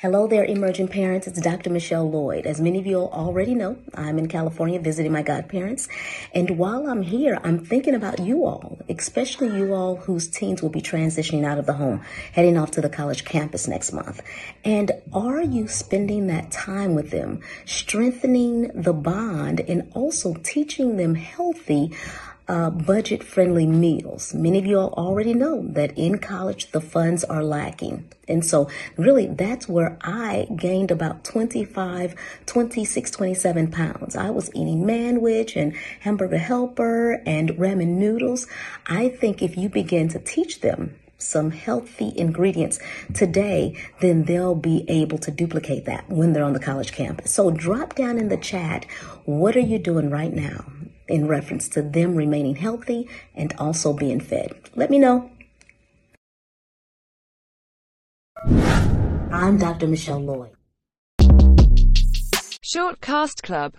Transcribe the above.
Hello there, emerging parents. It's Dr. Michelle Lloyd. As many of you already know, I'm in California visiting my godparents. And while I'm here, I'm thinking about you all, especially you all whose teens will be transitioning out of the home, heading off to the college campus next month. And are you spending that time with them, strengthening the bond and also teaching them healthy uh, budget friendly meals. Many of you all already know that in college the funds are lacking. And so really that's where I gained about 25, 26, 27 pounds. I was eating manwich and hamburger helper and ramen noodles. I think if you begin to teach them some healthy ingredients today, then they'll be able to duplicate that when they're on the college campus. So drop down in the chat, what are you doing right now? In reference to them remaining healthy and also being fed. Let me know. I'm Dr. Michelle Lloyd. Shortcast Club